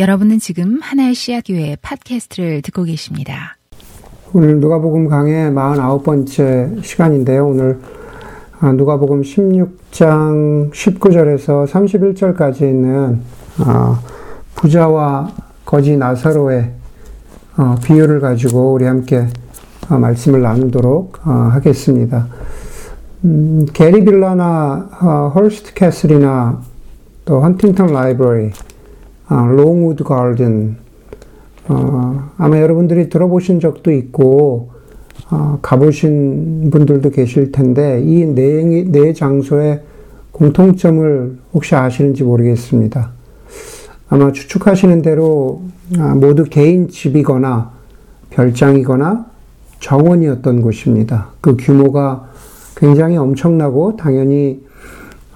여러분은 지금 하나의 씨앗교회 팟캐스트를 듣고 계십니다. 오늘 누가복음 강의 49번째 시간인데요. 오늘 아, 누가복음 16장 19절에서 31절까지 있는 아, 부자와 거지 나사로의 어, 비유를 가지고 우리 함께 어, 말씀을 나누도록 어, 하겠습니다. 음, 게리 빌라나 헐스트 캐슬이나 또 헌팅턴 라이브러리 롱우드 가든 어, 아마 여러분들이 들어보신 적도 있고 어, 가보신 분들도 계실 텐데 이네 네 장소의 공통점을 혹시 아시는지 모르겠습니다. 아마 추측하시는 대로 아, 모두 개인 집이거나 별장이거나 정원이었던 곳입니다. 그 규모가 굉장히 엄청나고 당연히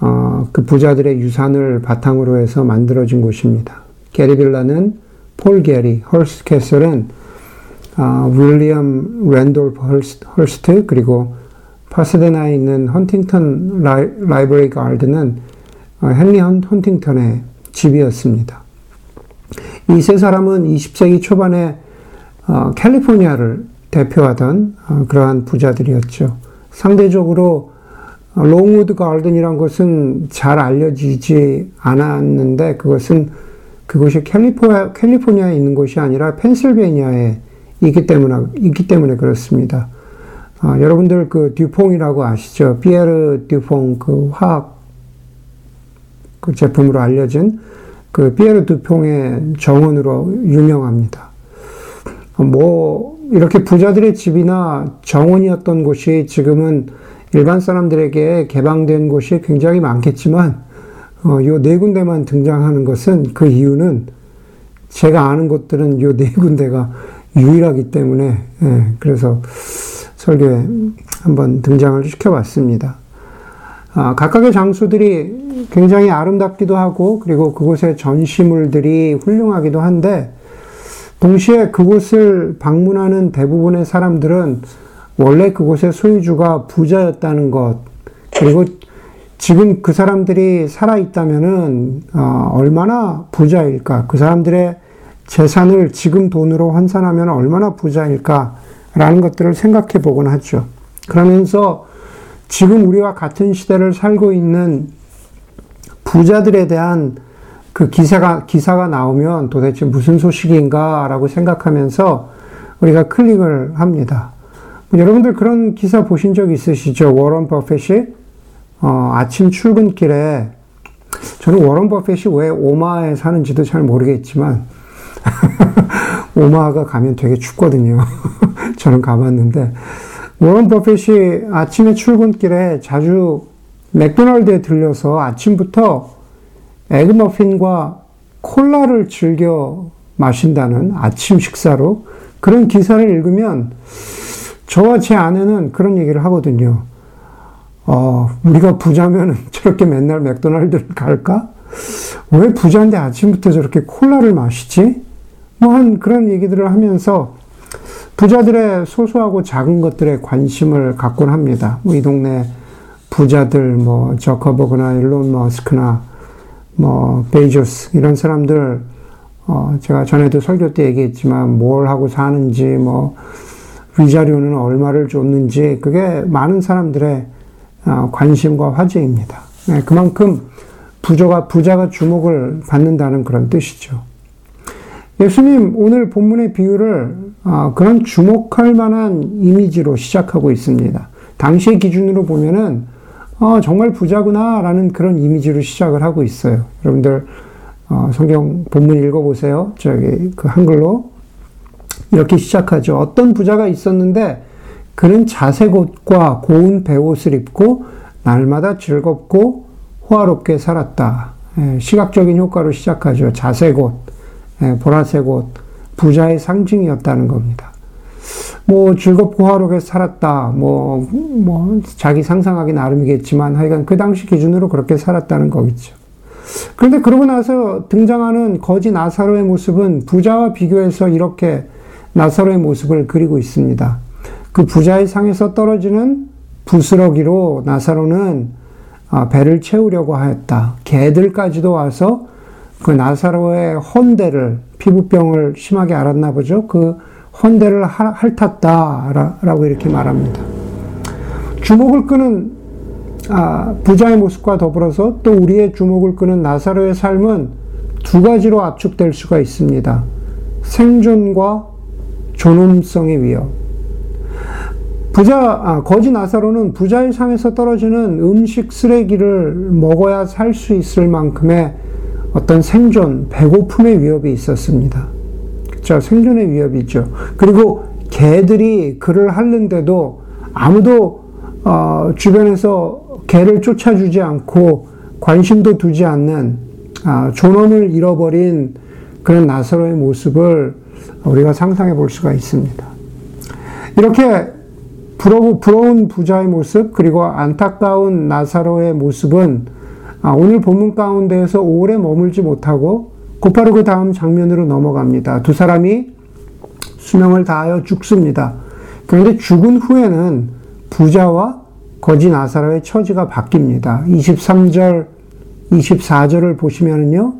어, 그 부자들의 유산을 바탕으로 해서 만들어진 곳입니다. 게티빌라는 폴 게티, 헐스트 캐슬은 어, 윌리엄 랜돌프 헐스트, 헐스트, 그리고 파스데나에 있는 헌팅턴 라이, 라이브러리 가든은 어, 헨리 헌팅턴의 집이었습니다. 이 세 사람은 20세기 초반에 어, 캘리포니아를 대표하던 어, 그러한 부자들이었죠. 상대적으로 롱우드 가든이란 것은 잘 알려지지 않았는데 그것은 그곳이 캘리포니아, 캘리포니아에 있는 곳이 아니라 펜실베니아에 있기 때문에, 있기 때문에 그렇습니다. 아, 여러분들 그 듀퐁이라고 아시죠? 피에르 듀퐁 그 화학 그 제품으로 알려진 그 피에르 듀퐁의 정원으로 유명합니다. 뭐 이렇게 부자들의 집이나 정원이었던 곳이 지금은 일반 사람들에게 개방된 곳이 굉장히 많겠지만 어, 요 네 군데만 등장하는 것은 그 이유는 제가 아는 곳들은 요 네 군데가 유일하기 때문에 예, 그래서 설교에 한번 등장을 시켜봤습니다. 아, 각각의 장소들이 굉장히 아름답기도 하고 그리고 그곳의 전시물들이 훌륭하기도 한데 동시에 그곳을 방문하는 대부분의 사람들은 원래 그곳의 소유주가 부자였다는 것 그리고 지금 그 사람들이 살아있다면은, 어, 얼마나 부자일까? 그 사람들의 재산을 지금 돈으로 환산하면 얼마나 부자일까라는 것들을 생각해 보곤 하죠. 그러면서 지금 우리와 같은 시대를 살고 있는 부자들에 대한 그 기사가, 기사가 나오면 도대체 무슨 소식인가라고 생각하면서 우리가 클릭을 합니다. 여러분들 그런 기사 보신 적 있으시죠? 워런 버핏이 어, 아침 출근길에 저는 워런 버핏이 왜 오마에 사는지도 잘 모르겠지만 오마가 가면 되게 춥거든요. 저는 가봤는데 워런 버핏이 아침에 출근길에 자주 맥도날드에 들려서 아침부터 에그머핀과 콜라를 즐겨 마신다는 아침 식사로 그런 기사를 읽으면 저와 제 아내는 그런 얘기를 하거든요. 어, 우리가 부자면 저렇게 맨날 맥도날드를 갈까? 왜 부자인데 아침부터 저렇게 콜라를 마시지? 뭐 한 그런 얘기들을 하면서 부자들의 소소하고 작은 것들에 관심을 갖곤 합니다. 뭐 이 동네 부자들, 뭐, 저커버그나 일론 머스크나, 뭐, 베이조스, 이런 사람들, 어, 제가 전에도 설교 때 얘기했지만, 뭘 하고 사는지, 뭐, 위자료는 얼마를 줬는지, 그게 많은 사람들의 어, 관심과 화제입니다. 네, 그만큼 부자가, 부자가 주목을 받는다는 그런 뜻이죠. 예수님 오늘 본문의 비유를 어, 그런 주목할 만한 이미지로 시작하고 있습니다. 당시의 기준으로 보면은 어, 정말 부자구나라는 그런 이미지로 시작을 하고 있어요. 여러분들 성경 본문 읽어보세요. 저기 그 한글로 이렇게 시작하죠. 어떤 부자가 있었는데 그는 자색 옷과 고운 배옷을 입고 날마다 즐겁고 호화롭게 살았다. 예, 시각적인 효과로 시작하죠. 자색옷, 예, 보라색 옷, 부자의 상징이었다는 겁니다. 뭐 즐겁고 호화롭게 살았다. 뭐, 뭐, 자기 상상하기 나름이겠지만 하여간 그 당시 기준으로 그렇게 살았다는 거겠죠. 그런데 그러고 나서 등장하는 거지 나사로의 모습은 부자와 비교해서 이렇게 나사로의 모습을 그리고 있습니다. 그 부자의 상에서 떨어지는 부스러기로 나사로는 아, 배를 채우려고 하였다. 개들까지도 와서 그 나사로의 헌대를 피부병을 심하게 앓았나 보죠. 그 헌대를 핥았다라고 이렇게 말합니다. 주목을 끄는 아, 부자의 모습과 더불어서 또 우리의 주목을 끄는 나사로의 삶은 두 가지로 압축될 수가 있습니다. 생존과 존엄성의 위협. 부자, 아, 거지 나사로는 부자의 상에서 떨어지는 음식 쓰레기를 먹어야 살 수 있을 만큼의 어떤 생존, 배고픔의 위협이 있었습니다. 그죠 생존의 위협이죠. 그리고 개들이 그를 핥는데도 아무도 어, 주변에서 개를 쫓아주지 않고 관심도 두지 않는 아, 존엄을 잃어버린 그런 나사로의 모습을 우리가 상상해 볼 수가 있습니다. 이렇게 부러우, 부러운 부자의 모습, 그리고 안타까운 나사로의 모습은 아, 오늘 본문 가운데에서 오래 머물지 못하고 곧바로 그 다음 장면으로 넘어갑니다. 두 사람이 수명을 다하여 죽습니다. 그런데 죽은 후에는 부자와 거지 나사로의 처지가 바뀝니다. 23절, 24절을 보시면은요,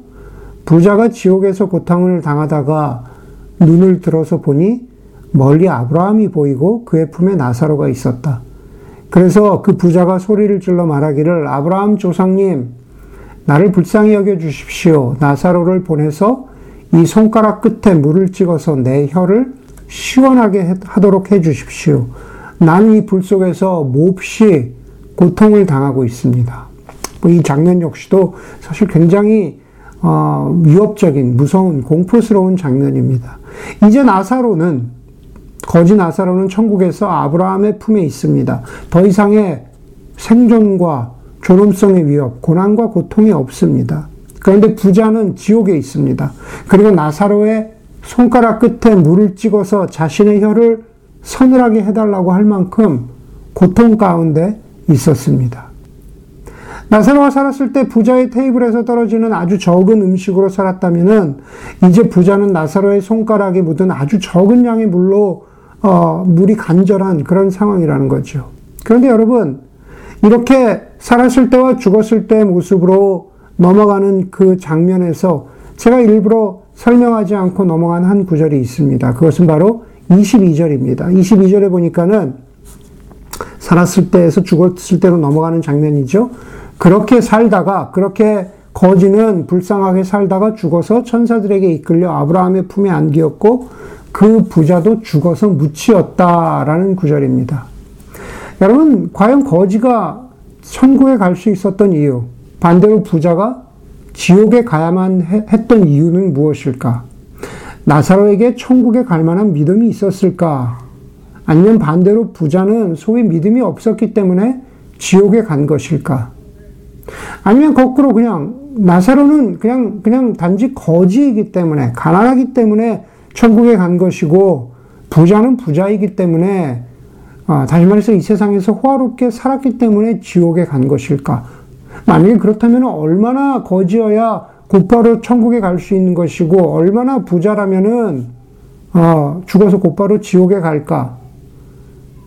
부자가 지옥에서 고통을 당하다가 눈을 들어서 보니 멀리 아브라함이 보이고 그의 품에 나사로가 있었다. 그래서 그 부자가 소리를 질러 말하기를 아브라함 조상님, 나를 불쌍히 여겨 주십시오. 나사로를 보내서 이 손가락 끝에 물을 찍어서 내 혀를 시원하게 하도록 해 주십시오. 나는 이 불 속에서 몹시 고통을 당하고 있습니다. 뭐이 장면 역시도 사실 굉장히 어, 위협적인, 무서운, 공포스러운 장면입니다. 이제 나사로는, 거짓 나사로는 천국에서 아브라함의 품에 있습니다. 더 이상의 생존과 존엄성의 위협, 고난과 고통이 없습니다. 그런데 부자는 지옥에 있습니다. 그리고 나사로의 손가락 끝에 물을 찍어서 자신의 혀를 서늘하게 해달라고 할 만큼 고통 가운데 있었습니다. 나사로가 살았을 때 부자의 테이블에서 떨어지는 아주 적은 음식으로 살았다면은 이제 부자는 나사로의 손가락에 묻은 아주 적은 양의 물로 어, 물이 간절한 그런 상황이라는 거죠. 그런데 여러분 이렇게 살았을 때와 죽었을 때의 모습으로 넘어가는 그 장면에서 제가 일부러 설명하지 않고 넘어간 한 구절이 있습니다. 그것은 바로 22절입니다. 22절에 보니까는 살았을 때에서 죽었을 때로 넘어가는 장면이죠. 그렇게 살다가 그렇게 거지는 불쌍하게 살다가 죽어서 천사들에게 이끌려 아브라함의 품에 안기었고 그 부자도 죽어서 묻히었다라는 구절입니다. 여러분 과연 거지가 천국에 갈 수 있었던 이유 반대로 부자가 지옥에 가야만 했던 이유는 무엇일까? 나사로에게 천국에 갈 만한 믿음이 있었을까? 아니면 반대로 부자는 소위 믿음이 없었기 때문에 지옥에 간 것일까? 아니면 거꾸로 그냥 나사로는 그냥 그냥 단지 거지이기 때문에 가난하기 때문에 천국에 간 것이고 부자는 부자이기 때문에 아, 다시 말해서 이 세상에서 호화롭게 살았기 때문에 지옥에 간 것일까? 만약에 그렇다면 얼마나 거지여야 곧바로 천국에 갈 수 있는 것이고 얼마나 부자라면은 어, 죽어서 곧바로 지옥에 갈까?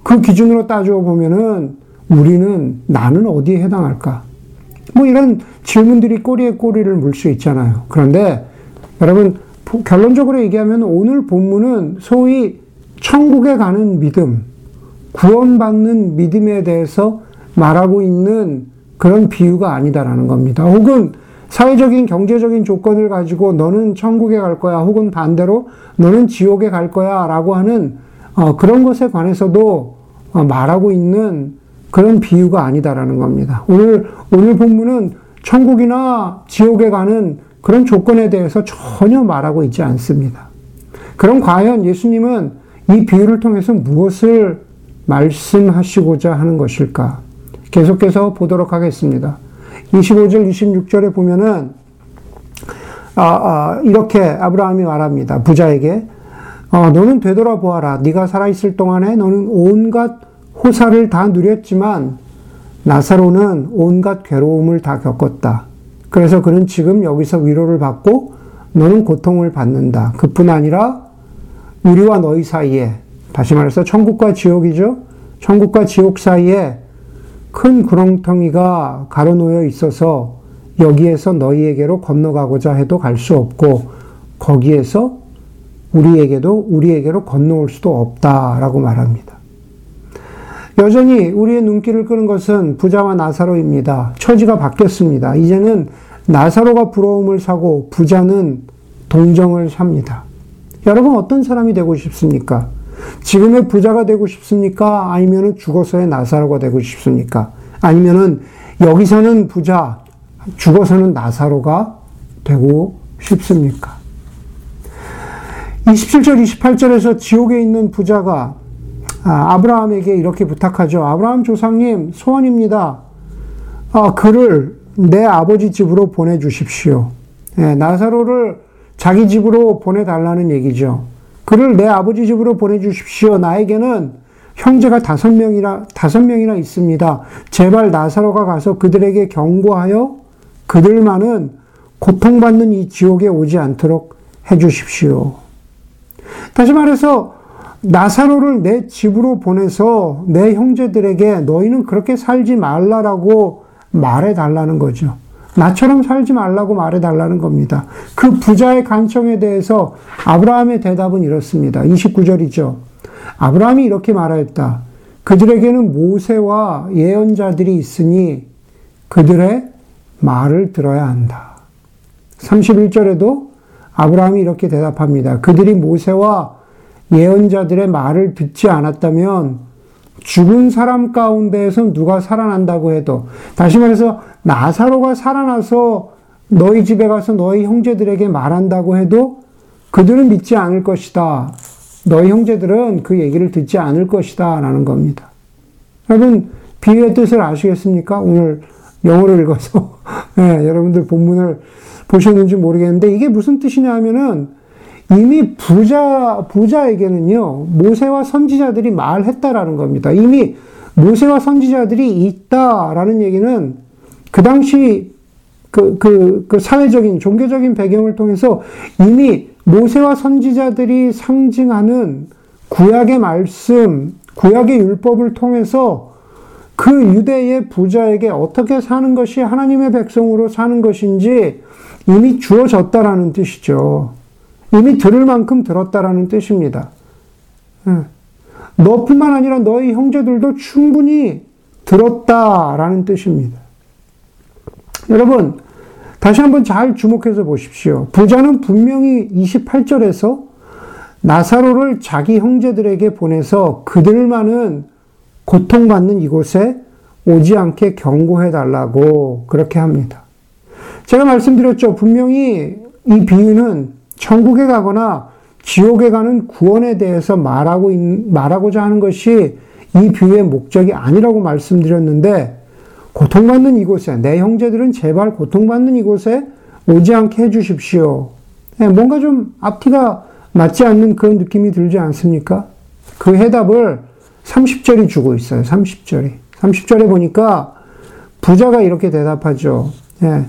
그 기준으로 따져 보면은 우리는 나는 어디에 해당할까? 뭐 이런 질문들이 꼬리에 꼬리를 물 수 있잖아요. 그런데 여러분 결론적으로 얘기하면 오늘 본문은 소위 천국에 가는 믿음, 구원받는 믿음에 대해서 말하고 있는 그런 비유가 아니다라는 겁니다. 혹은 사회적인 경제적인 조건을 가지고 너는 천국에 갈 거야, 혹은 반대로 너는 지옥에 갈 거야 라고 하는 어, 그런 것에 관해서도 어, 말하고 있는 그런 비유가 아니다라는 겁니다. 오늘, 오늘 본문은 천국이나 지옥에 가는 그런 조건에 대해서 전혀 말하고 있지 않습니다. 그럼 과연 예수님은 이 비유를 통해서 무엇을 말씀하시고자 하는 것일까? 계속해서 보도록 하겠습니다. 25절, 26절에 보면은, 아, 아, 이렇게 아브라함이 말합니다. 부자에게. 어, 너는 되돌아보아라. 네가 살아있을 동안에 너는 온갖 호사를 다 누렸지만 나사로는 온갖 괴로움을 다 겪었다. 그래서 그는 지금 여기서 위로를 받고 너는 고통을 받는다. 그뿐 아니라 우리와 너희 사이에 다시 말해서 천국과 지옥이죠. 천국과 지옥 사이에 큰 구렁텅이가 가로놓여 있어서 여기에서 너희에게로 건너가고자 해도 갈 수 없고 거기에서 우리에게도 우리에게로 건너올 수도 없다라고 말합니다. 여전히 우리의 눈길을 끄는 것은 부자와 나사로입니다. 처지가 바뀌었습니다. 이제는 나사로가 부러움을 사고 부자는 동정을 삽니다. 여러분 어떤 사람이 되고 싶습니까? 지금의 부자가 되고 싶습니까? 아니면 죽어서의 나사로가 되고 싶습니까? 아니면은 여기서는 부자, 죽어서는 나사로가 되고 싶습니까? 27절, 28절에서 지옥에 있는 부자가 아, 브라함에게 이렇게 부탁하죠. 아브라함 조상님, 소원입니다. 아, 그를 내 아버지 집으로 보내주십시오. 예, 나사로를 자기 집으로 보내달라는 얘기죠. 그를 내 아버지 집으로 보내주십시오. 나에게는 형제가 다섯 명이나, 다섯 명이나 있습니다. 제발 나사로가 가서 그들에게 경고하여 그들만은 고통받는 이 지옥에 오지 않도록 해 주십시오. 다시 말해서 나사로를 내 집으로 보내서 내 형제들에게 너희는 그렇게 살지 말라라고 말해 달라는 거죠. 나처럼 살지 말라고 말해 달라는 겁니다. 그 부자의 간청에 대해서 아브라함의 대답은 이렇습니다. 29절이죠. 아브라함이 이렇게 말하였다. 그들에게는 모세와 예언자들이 있으니 그들의 말을 들어야 한다. 31절에도 아브라함이 이렇게 대답합니다. 그들이 모세와 예언자들의 말을 듣지 않았다면 죽은 사람 가운데에서 누가 살아난다고 해도 다시 말해서 나사로가 살아나서 너희 집에 가서 너희 형제들에게 말한다고 해도 그들은 믿지 않을 것이다. 너희 형제들은 그 얘기를 듣지 않을 것이다. 라는 겁니다. 여러분, 비유의 뜻을 아시겠습니까? 오늘 영어를 읽어서, 네, 여러분들 본문을 보셨는지 모르겠는데, 이게 무슨 뜻이냐 하면은, 이미 부자, 부자에게는요, 모세와 선지자들이 말했다라는 겁니다. 이미 모세와 선지자들이 있다라는 얘기는 그 당시 그, 그, 그 사회적인, 종교적인 배경을 통해서 이미 모세와 선지자들이 상징하는 구약의 말씀, 구약의 율법을 통해서 그 유대의 부자에게 어떻게 사는 것이 하나님의 백성으로 사는 것인지 이미 주어졌다라는 뜻이죠. 이미 들을 만큼 들었다라는 뜻입니다. 예. 너뿐만 아니라 너희 형제들도 충분히 들었다라는 뜻입니다. 여러분, 다시 한번 잘 주목해서 보십시오. 부자는 분명히 28절에서 나사로를 자기 형제들에게 보내서 그들만은 고통받는 이곳에 오지 않게 경고해 달라고 그렇게 합니다. 제가 말씀드렸죠. 분명히 이 비유는 천국에 가거나 지옥에 가는 구원에 대해서 말하고, 말하고자 하는 것이 이 비유의 목적이 아니라고 말씀드렸는데, 고통받는 이곳에, 내 형제들은 제발 고통받는 이곳에 오지 않게 해주십시오. 네, 뭔가 좀 앞뒤가 맞지 않는 그런 느낌이 들지 않습니까? 그 해답을 30절이 주고 있어요. 30절이. 30절에 보니까 부자가 이렇게 대답하죠. 네.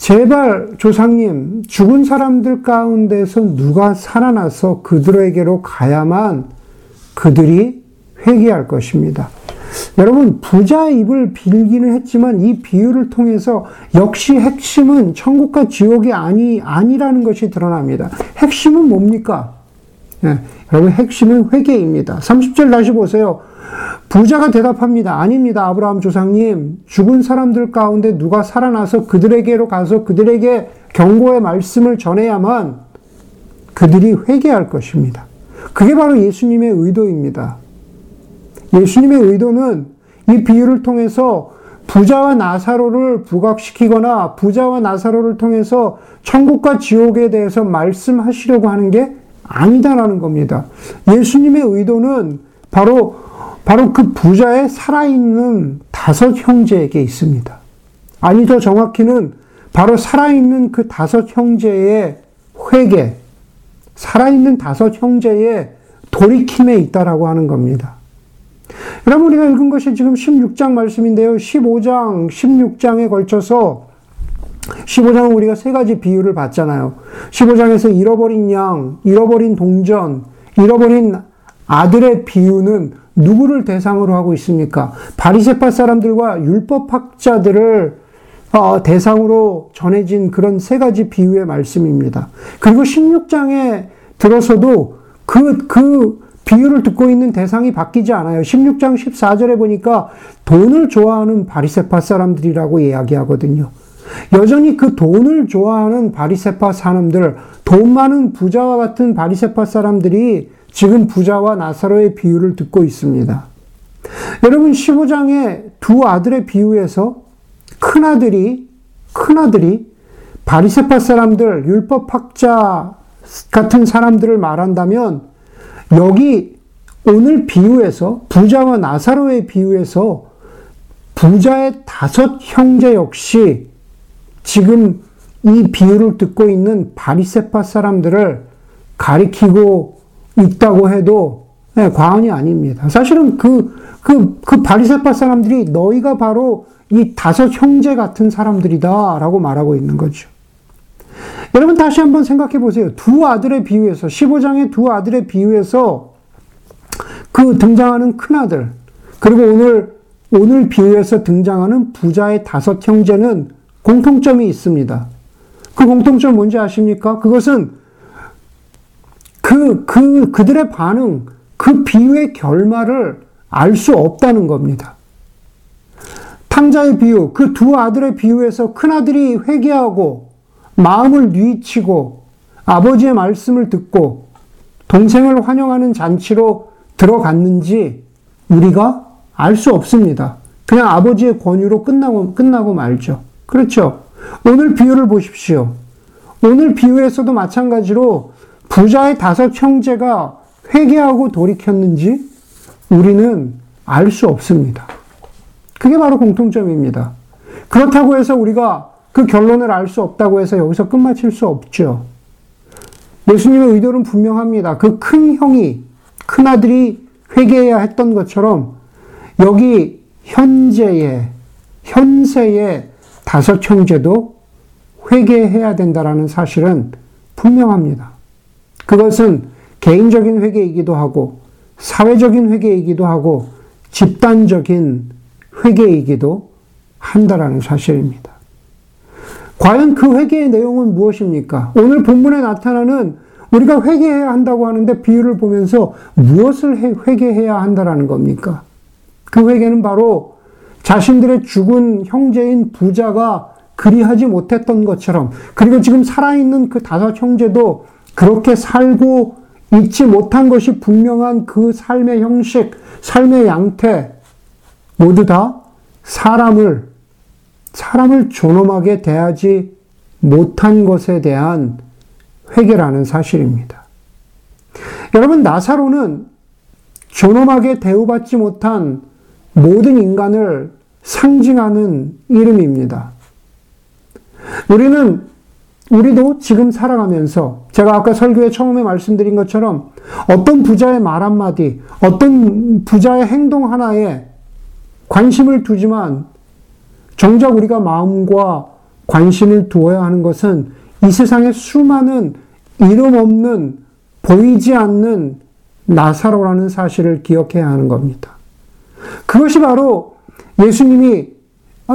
제발 조상님, 죽은 사람들 가운데서 누가 살아나서 그들에게로 가야만 그들이 회개할 것입니다. 여러분, 부자의 입을 빌기는 했지만 이 비유를 통해서 역시 핵심은 천국과 지옥이 아니, 아니라는 것이 드러납니다. 핵심은 뭡니까? 네, 여러분, 핵심은 회개입니다. 30절 다시 보세요. 부자가 대답합니다. 아닙니다. 아브라함 조상님. 죽은 사람들 가운데 누가 살아나서 그들에게로 가서 그들에게 경고의 말씀을 전해야만 그들이 회개할 것입니다. 그게 바로 예수님의 의도입니다. 예수님의 의도는 이 비유를 통해서 부자와 나사로를 부각시키거나 부자와 나사로를 통해서 천국과 지옥에 대해서 말씀하시려고 하는 게 아니다라는 겁니다. 예수님의 의도는 바로 바로 그 부자의 살아있는 다섯 형제에게 있습니다. 아니, 더 정확히는 바로 살아있는 그 다섯 형제의 회개, 살아있는 다섯 형제의 돌이킴에 있다라고 하는 겁니다. 여러분, 우리가 읽은 것이 지금 16장 말씀인데요. 15장, 16장에 걸쳐서 15장은 우리가 세 가지 비유를 봤잖아요. 15장에서 잃어버린 양, 잃어버린 동전, 잃어버린 아들의 비유는 누구를 대상으로 하고 있습니까? 바리새파 사람들과 율법학자들을 어, 대상으로 전해진 그런 세 가지 비유의 말씀입니다. 그리고 16장에 들어서도 그, 그 비유를 듣고 있는 대상이 바뀌지 않아요. 16장 14절에 보니까 돈을 좋아하는 바리세파 사람들이라고 이야기하거든요. 여전히 그 돈을 좋아하는 바리세파 사람들, 돈 많은 부자와 같은 바리세파 사람들이 지금 부자와 나사로의 비유를 듣고 있습니다. 여러분 15장의 두 아들의 비유에서 큰 아들이 큰 아들이 바리세파 사람들, 율법학자 같은 사람들을 말한다면 여기 오늘 비유에서 부자와 나사로의 비유에서 부자의 다섯 형제 역시 지금 이 비유를 듣고 있는 바리세파 사람들을 가리키고 있다고 해도 네, 과언이 아닙니다. 사실은 그, 그, 그 바리세파 사람들이 너희가 바로 이 다섯 형제 같은 사람들이다 라고 말하고 있는 거죠. 여러분 다시 한번 생각해 보세요. 두 아들의 비유에서, 15장의 두 아들의 비유에서 그 등장하는 큰아들, 그리고 오늘, 오늘 비유에서 등장하는 부자의 다섯 형제는 공통점이 있습니다. 그 공통점 뭔지 아십니까? 그것은 그, 그, 그들의 반응, 그 비유의 결말을 알 수 없다는 겁니다. 탕자의 비유, 그 두 아들의 비유에서 큰아들이 회개하고 마음을 뉘치고 아버지의 말씀을 듣고 동생을 환영하는 잔치로 들어갔는지 우리가 알 수 없습니다. 그냥 아버지의 권유로 끝나고, 끝나고 말죠. 그렇죠. 오늘 비유를 보십시오. 오늘 비유에서도 마찬가지로 부자의 다섯 형제가 회개하고 돌이켰는지 우리는 알 수 없습니다. 그게 바로 공통점입니다. 그렇다고 해서 우리가 그 결론을 알 수 없다고 해서 여기서 끝마칠 수 없죠. 예수님의 의도는 분명합니다. 그 큰 형이, 큰 아들이 회개해야 했던 것처럼 여기 현재의, 현세의 다섯 형제도 회개해야 된다라는 사실은 분명합니다. 그것은 개인적인 회개이기도 하고, 사회적인 회개이기도 하고, 집단적인 회개이기도 한다라는 사실입니다. 과연 그 회개의 내용은 무엇입니까? 오늘 본문에 나타나는 우리가 회개해야 한다고 하는데 비유를 보면서 무엇을 회개해야 한다라는 겁니까? 그 회개는 바로 자신들의 죽은 형제인 부자가 그리하지 못했던 것처럼 그리고 지금 살아있는 그 다섯 형제도 그렇게 살고 있지 못한 것이 분명한 그 삶의 형식, 삶의 양태 모두 다 사람을 사람을 존엄하게 대하지 못한 것에 대한 회개라는 사실입니다. 여러분 나사로는 존엄하게 대우받지 못한 모든 인간을 상징하는 이름입니다. 우리는 우리도 지금 살아가면서 제가 아까 설교에 처음에 말씀드린 것처럼 어떤 부자의 말 한마디, 어떤 부자의 행동 하나에 관심을 두지만 정작 우리가 마음과 관심을 두어야 하는 것은 이 세상에 수많은 이름 없는 보이지 않는 나사로라는 사실을 기억해야 하는 겁니다. 그것이 바로 예수님이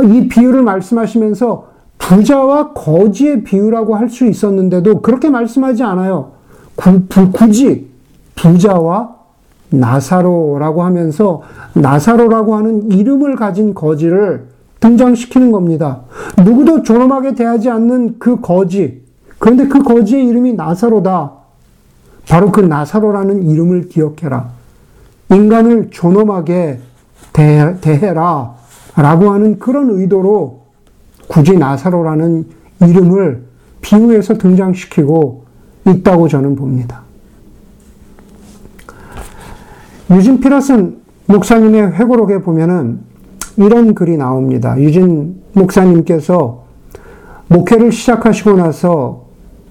이 비유를 말씀하시면서 부자와 거지의 비유라고 할 수 있었는데도 그렇게 말씀하지 않아요. 구, 부, 굳이 부자와 나사로라고 하면서 나사로라고 하는 이름을 가진 거지를 등장시키는 겁니다. 누구도 존엄하게 대하지 않는 그 거지. 그런데 그 거지의 이름이 나사로다. 바로 그 나사로라는 이름을 기억해라. 인간을 존엄하게 대, 대해라. 라고 하는 그런 의도로 굳이 나사로라는 이름을 비유해서 등장시키고 있다고 저는 봅니다. 유진 피터슨 목사님의 회고록에 보면은 이런 글이 나옵니다. 유진 목사님께서 목회를 시작하시고 나서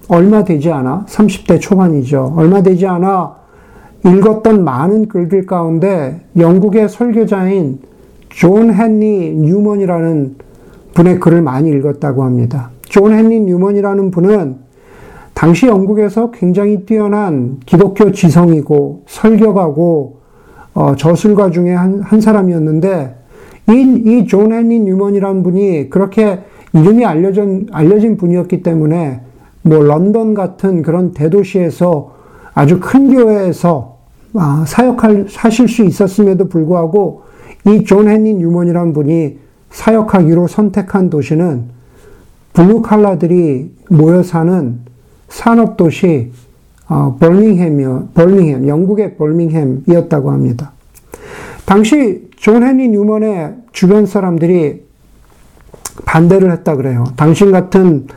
얼마 되지 않아, 30대 초반이죠. 얼마 되지 않아 읽었던 많은 글들 가운데 영국의 설교자인 존 헨리 뉴먼이라는 분의 글을 많이 읽었다고 합니다. 존 헨리 뉴먼이라는 분은 당시 영국에서 굉장히 뛰어난 기독교 지성이고 설교가고 어, 저술가 중에 한, 한 사람이었는데 이, 이 존 헨리 뉴먼이라는 분이 그렇게 이름이 알려진, 알려진 분이었기 때문에 뭐 런던 같은 그런 대도시에서 아주 큰 교회에서 아, 사역할, 하실 수 있었음에도 불구하고 이 존 헨리 뉴먼이란 분이 사역하기로 선택한 도시는 블루 칼라들이 모여 사는 산업 도시 어, 버밍햄이요, 버밍햄, 영국의 버밍햄이었다고 합니다. 당시 존 헨리 뉴먼의 주변 사람들이 반대를 했다 그래요. 당신 같은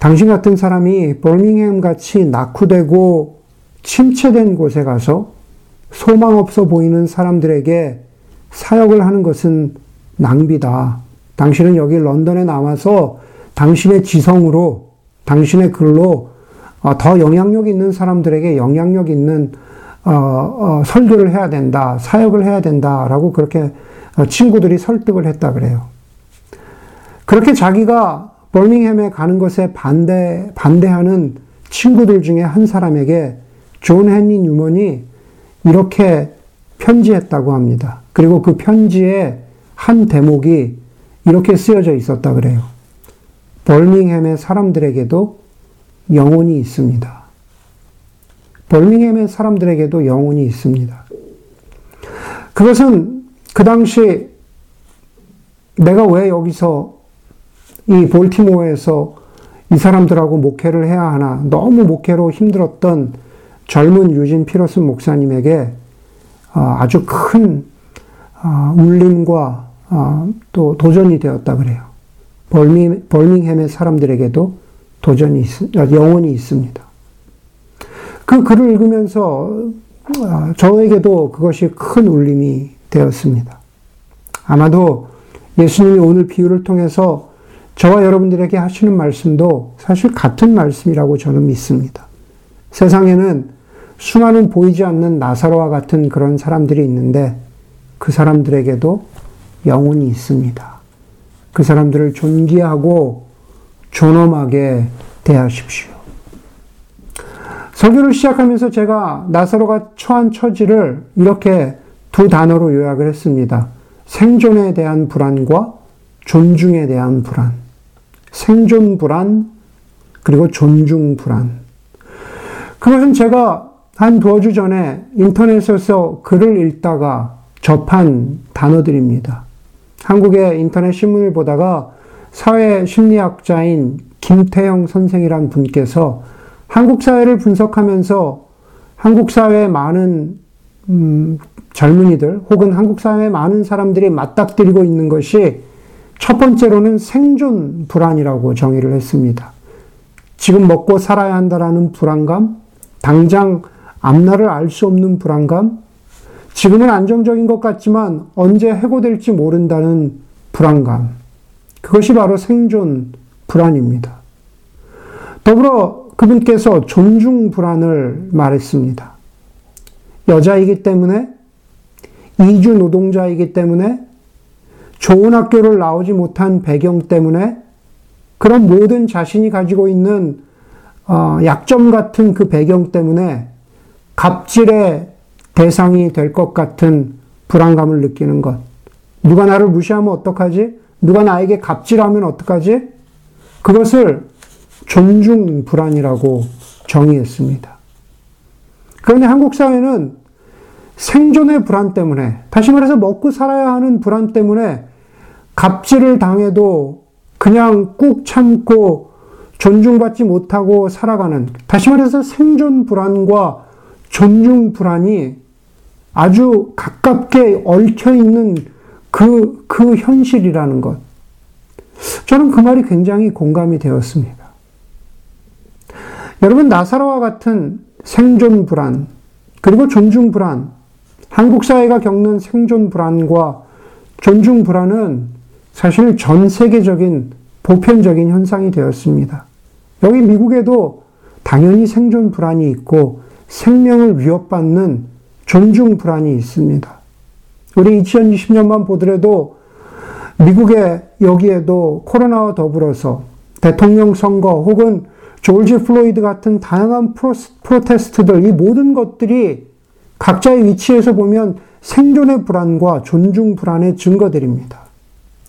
당신 같은 사람이 버밍햄 같이 낙후되고 침체된 곳에 가서 소망 없어 보이는 사람들에게 사역을 하는 것은 낭비다. 당신은 여기 런던에 남아서 당신의 지성으로, 당신의 글로 어, 더 영향력 있는 사람들에게 영향력 있는 어, 어, 설교를 해야 된다, 사역을 해야 된다라고 그렇게 어, 친구들이 설득을 했다 그래요. 그렇게 자기가 버밍햄에 가는 것에 반대, 반대하는 친구들 중에 한 사람에게 존 헨리 뉴먼이 이렇게 편지했다고 합니다. 그리고 그 편지에 한 대목이 이렇게 쓰여져 있었다 그래요. 벌밍햄의 사람들에게도 영혼이 있습니다. 벌밍햄의 사람들에게도 영혼이 있습니다. 그것은 그 당시 내가 왜 여기서 이 볼티모어에서 이 사람들하고 목회를 해야 하나 너무 목회로 힘들었던 젊은 유진 피러슨 목사님에게 아, 아주 큰 아, 울림과 아, 또 도전이 되었다 그래요. 벌밍, 벌밍햄의 사람들에게도 도전이 영혼이 있습니다. 그 글을 읽으면서 저에게도 그것이 큰 울림이 되었습니다. 아마도 예수님이 오늘 비유를 통해서 저와 여러분들에게 하시는 말씀도 사실 같은 말씀이라고 저는 믿습니다. 세상에는 수많은 보이지 않는 나사로와 같은 그런 사람들이 있는데 그 사람들에게도 영혼이 있습니다. 그 사람들을 존귀하고 존엄하게 대하십시오. 설교를 시작하면서 제가 나사로가 처한 처지를 이렇게 두 단어로 요약을 했습니다. 생존에 대한 불안과 존중에 대한 불안. 생존 불안, 그리고 존중 불안. 그것은 제가 한 두어 주 전에 인터넷에서 글을 읽다가 접한 단어들입니다. 한국의 인터넷 신문을 보다가 사회 심리학자인 김태영 선생이란 분께서 한국 사회를 분석하면서 한국 사회의 많은 음, 젊은이들 혹은 한국 사회의 많은 사람들이 맞닥뜨리고 있는 것이 첫 번째로는 생존 불안이라고 정의를 했습니다. 지금 먹고 살아야 한다라는 불안감, 당장 앞날을 알 수 없는 불안감, 지금은 안정적인 것 같지만 언제 해고될지 모른다는 불안감. 그것이 바로 생존 불안입니다. 더불어 그분께서 존중 불안을 말했습니다. 여자이기 때문에, 이주 노동자이기 때문에, 좋은 학교를 나오지 못한 배경 때문에 그런 모든 자신이 가지고 있는 어, 약점 같은 그 배경 때문에 갑질의 대상이 될 것 같은 불안감을 느끼는 것. 누가 나를 무시하면 어떡하지? 누가 나에게 갑질하면 어떡하지? 그것을 존중 불안이라고 정의했습니다. 그런데 한국 사회는 생존의 불안 때문에, 다시 말해서 먹고 살아야 하는 불안 때문에 갑질을 당해도 그냥 꾹 참고 존중받지 못하고 살아가는, 다시 말해서 생존 불안과 존중 불안이 아주 가깝게 얽혀 있는 그, 그 현실이라는 것. 저는 그 말이 굉장히 공감이 되었습니다. 여러분, 나사로와 같은 생존 불안, 그리고 존중 불안, 한국 사회가 겪는 생존 불안과 존중 불안은 사실 전 세계적인 보편적인 현상이 되었습니다. 여기 미국에도 당연히 생존 불안이 있고 생명을 위협받는 존중 불안이 있습니다. 우리 2020년만 보더라도 미국의 여기에도 코로나와 더불어서 대통령 선거 혹은 조지 플로이드 같은 다양한 protest들 이 모든 것들이 각자의 위치에서 보면 생존의 불안과 존중 불안의 증거들입니다.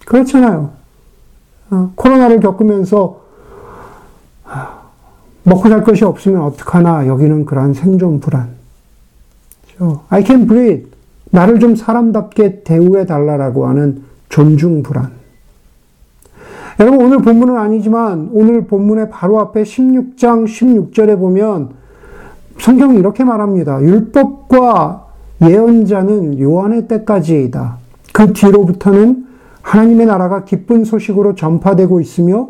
그렇잖아요. 어, 코로나를 겪으면서 먹고 살 것이 없으면 어떡하나 여기는 그러한 생존 불안. I can breathe. 나를 좀 사람답게 대우해 달라라고 하는 존중 불안. 여러분 오늘 본문은 아니지만 오늘 본문의 바로 앞에 16장 16절에 보면 성경이 이렇게 말합니다. 율법과 예언자는 요한의 때까지이다. 그 뒤로부터는 하나님의 나라가 기쁜 소식으로 전파되고 있으며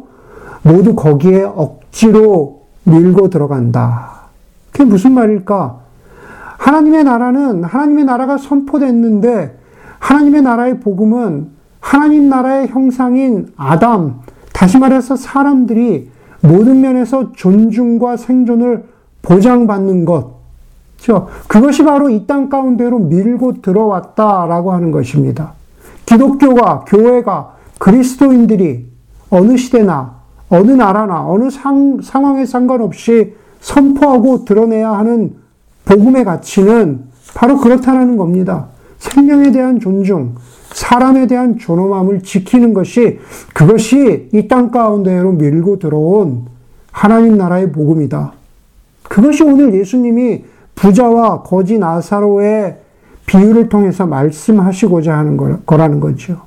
모두 거기에 억지로 밀고 들어간다. 그게 무슨 말일까? 하나님의 나라는 하나님의 나라가 선포됐는데 하나님의 나라의 복음은 하나님 나라의 형상인 아담, 다시 말해서 사람들이 모든 면에서 존중과 생존을 보장받는 것. 그것이 바로 이 땅 가운데로 밀고 들어왔다라고 하는 것입니다. 기독교가, 교회가, 그리스도인들이 어느 시대나, 어느 나라나, 어느 상, 상황에 상관없이 선포하고 드러내야 하는 복음의 가치는 바로 그렇다는 겁니다. 생명에 대한 존중, 사람에 대한 존엄함을 지키는 것이 그것이 이 땅 가운데로 밀고 들어온 하나님 나라의 복음이다. 그것이 오늘 예수님이 부자와 거지 나사로의 비유를 통해서 말씀하시고자 하는 거라는 거죠.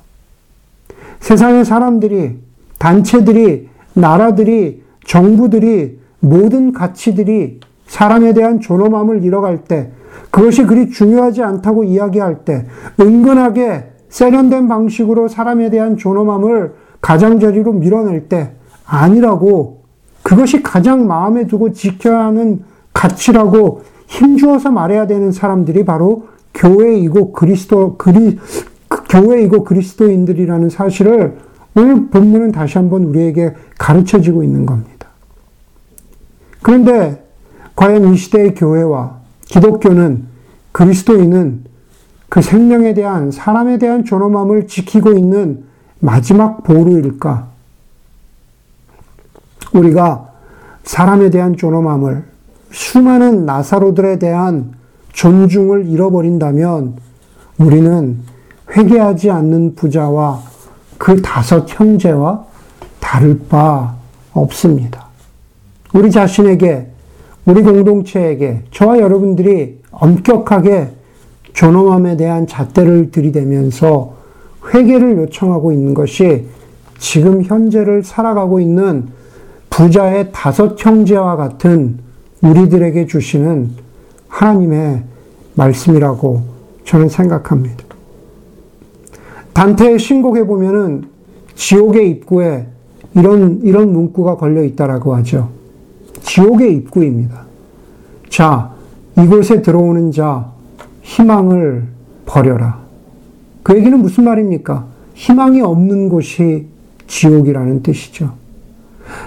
세상의 사람들이, 단체들이, 나라들이, 정부들이, 모든 가치들이 사람에 대한 존엄함을 잃어갈 때, 그것이 그리 중요하지 않다고 이야기할 때, 은근하게 세련된 방식으로 사람에 대한 존엄함을 가장자리로 밀어낼 때, 아니라고, 그것이 가장 마음에 두고 지켜야 하는 가치라고 힘주어서 말해야 되는 사람들이 바로 교회이고 그리스도, 그리, 교회이고 그리스도인들이라는 사실을 오늘 본문은 다시 한번 우리에게 가르쳐 주고 있는 겁니다. 그런데 과연 이 시대의 교회와 기독교는 그리스도인은 그 생명에 대한 사람에 대한 존엄함을 지키고 있는 마지막 보루일까? 우리가 사람에 대한 존엄함을 수많은 나사로들에 대한 존중을 잃어버린다면 우리는 회개하지 않는 부자와 그 다섯 형제와 다를 바 없습니다. 우리 자신에게 우리 공동체에게 저와 여러분들이 엄격하게 존엄함에 대한 잣대를 들이대면서 회개를 요청하고 있는 것이 지금 현재를 살아가고 있는 부자의 다섯 형제와 같은 우리들에게 주시는 하나님의 말씀이라고 저는 생각합니다. 단테의 신곡에 보면은 지옥의 입구에 이런, 이런 문구가 걸려 있다라고 하죠. 지옥의 입구입니다. 자, 이곳에 들어오는 자, 희망을 버려라. 그 얘기는 무슨 말입니까? 희망이 없는 곳이 지옥이라는 뜻이죠.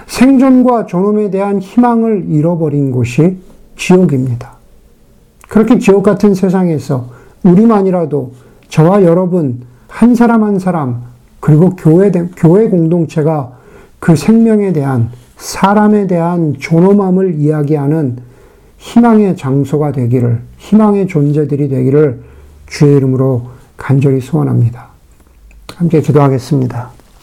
생존과 존엄에 대한 희망을 잃어버린 곳이 지옥입니다. 그렇게 지옥 같은 세상에서 우리만이라도 저와 여러분 한 사람 한 사람 그리고 교회 교회 공동체가 그 생명에 대한 사람에 대한 존엄함을 이야기하는 희망의 장소가 되기를, 희망의 존재들이 되기를 주의 이름으로 간절히 소원합니다. 함께 기도하겠습니다.